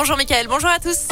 Bonjour Mickaël, bonjour à tous.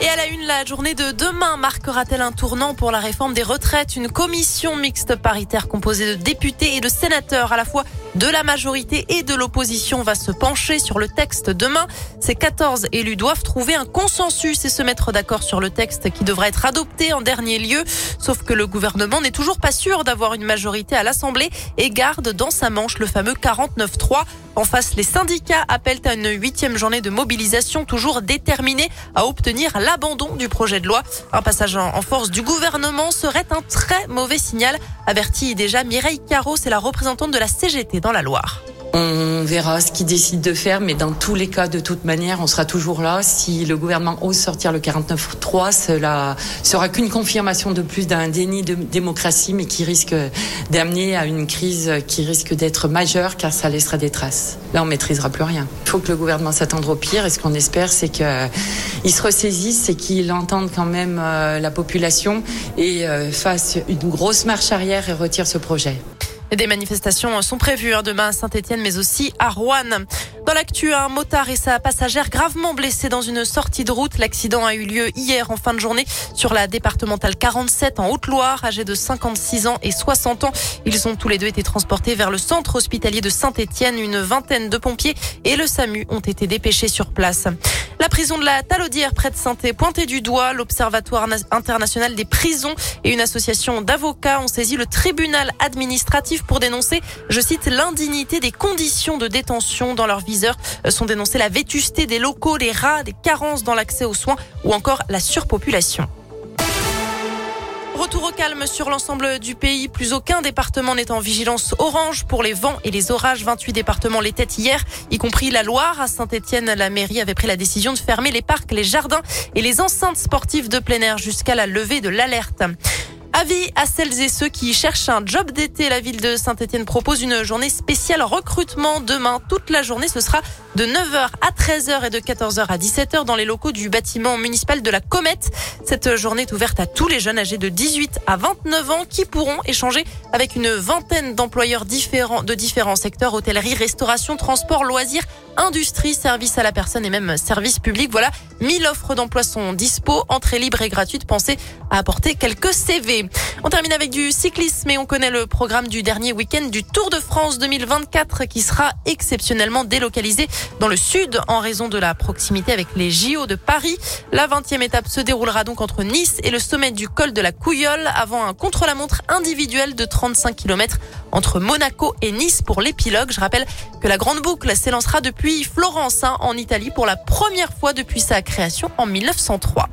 Et à la une, la journée de demain marquera-t-elle un tournant pour la réforme des retraites? Une commission mixte paritaire composée de députés et de sénateurs à la fois de la majorité et de l'opposition va se pencher sur le texte demain. Ces 14 élus doivent trouver un consensus et se mettre d'accord sur le texte qui devra être adopté en dernier lieu. Sauf que le gouvernement n'est toujours pas sûr d'avoir une majorité à l'Assemblée et garde dans sa manche le fameux 49-3. En face, les syndicats appellent à une huitième journée de mobilisation toujours déterminée à obtenir l'abandon du projet de loi. Un passage en force du gouvernement serait un très mauvais signal, avertit déjà Mireille Caro, c'est la représentante de la CGT la Loire. On verra ce qu'il décide de faire, mais dans tous les cas, de toute manière, on sera toujours là. Si le gouvernement ose sortir le 49.3, cela sera qu'une confirmation de plus d'un déni de démocratie, mais qui risque d'amener à une crise qui risque d'être majeure, car ça laissera des traces. Là, on maîtrisera plus rien. Il faut que le gouvernement s'attende au pire, et ce qu'on espère, c'est qu'il se ressaisisse et qu'il entende quand même euh, la population et euh, fasse une grosse marche arrière et retire ce projet. Des manifestations sont prévues hein, demain à Saint-Etienne, mais aussi à Rouen. Dans l'actu, un motard et sa passagère gravement blessés dans une sortie de route. L'accident a eu lieu hier en fin de journée sur la départementale 47 en Haute-Loire, âgés de 56 ans et 60 ans. Ils ont tous les deux été transportés vers le centre hospitalier de Saint-Etienne. Une vingtaine de pompiers et le SAMU ont été dépêchés sur place. La prison de la Talaudière près de saint pointée du doigt. L'Observatoire international des prisons et une association d'avocats ont saisi le tribunal administratif pour dénoncer, je cite, l'indignité des conditions de détention dans leur viseur. Sont dénoncés la vétusté des locaux, les rats, des carences dans l'accès aux soins ou encore la surpopulation. Retour au calme sur l'ensemble du pays. Plus aucun département n'est en vigilance orange pour les vents et les orages. 28 départements l'étaient hier, y compris la Loire. À Saint-Etienne, la mairie avait pris la décision de fermer les parcs, les jardins et les enceintes sportives de plein air jusqu'à la levée de l'alerte. Avis à celles et ceux qui cherchent un job d'été. La ville de Saint-Etienne propose une journée spéciale recrutement demain. Toute la journée, ce sera de 9h à 13h et de 14h à 17h dans les locaux du bâtiment municipal de la Comète. Cette journée est ouverte à tous les jeunes âgés de 18 à 29 ans qui pourront échanger avec une vingtaine d'employeurs différents de différents secteurs, hôtellerie, restauration, transport, loisirs, industrie, services à la personne et même services publics. Voilà, 1000 offres d'emploi sont dispo, entrée libre et gratuite. Pensez à apporter quelques CV. On termine avec du cyclisme et on connaît le programme du dernier week-end du Tour de France 2024 qui sera exceptionnellement délocalisé dans le sud en raison de la proximité avec les JO de Paris. La 20e étape se déroulera donc entre Nice et le sommet du col de la Couillole avant un contre-la-montre individuel de 35 km entre Monaco et Nice pour l'épilogue. Je rappelle que la grande boucle s'élancera depuis Florence hein, en Italie pour la première fois depuis sa création en 1903.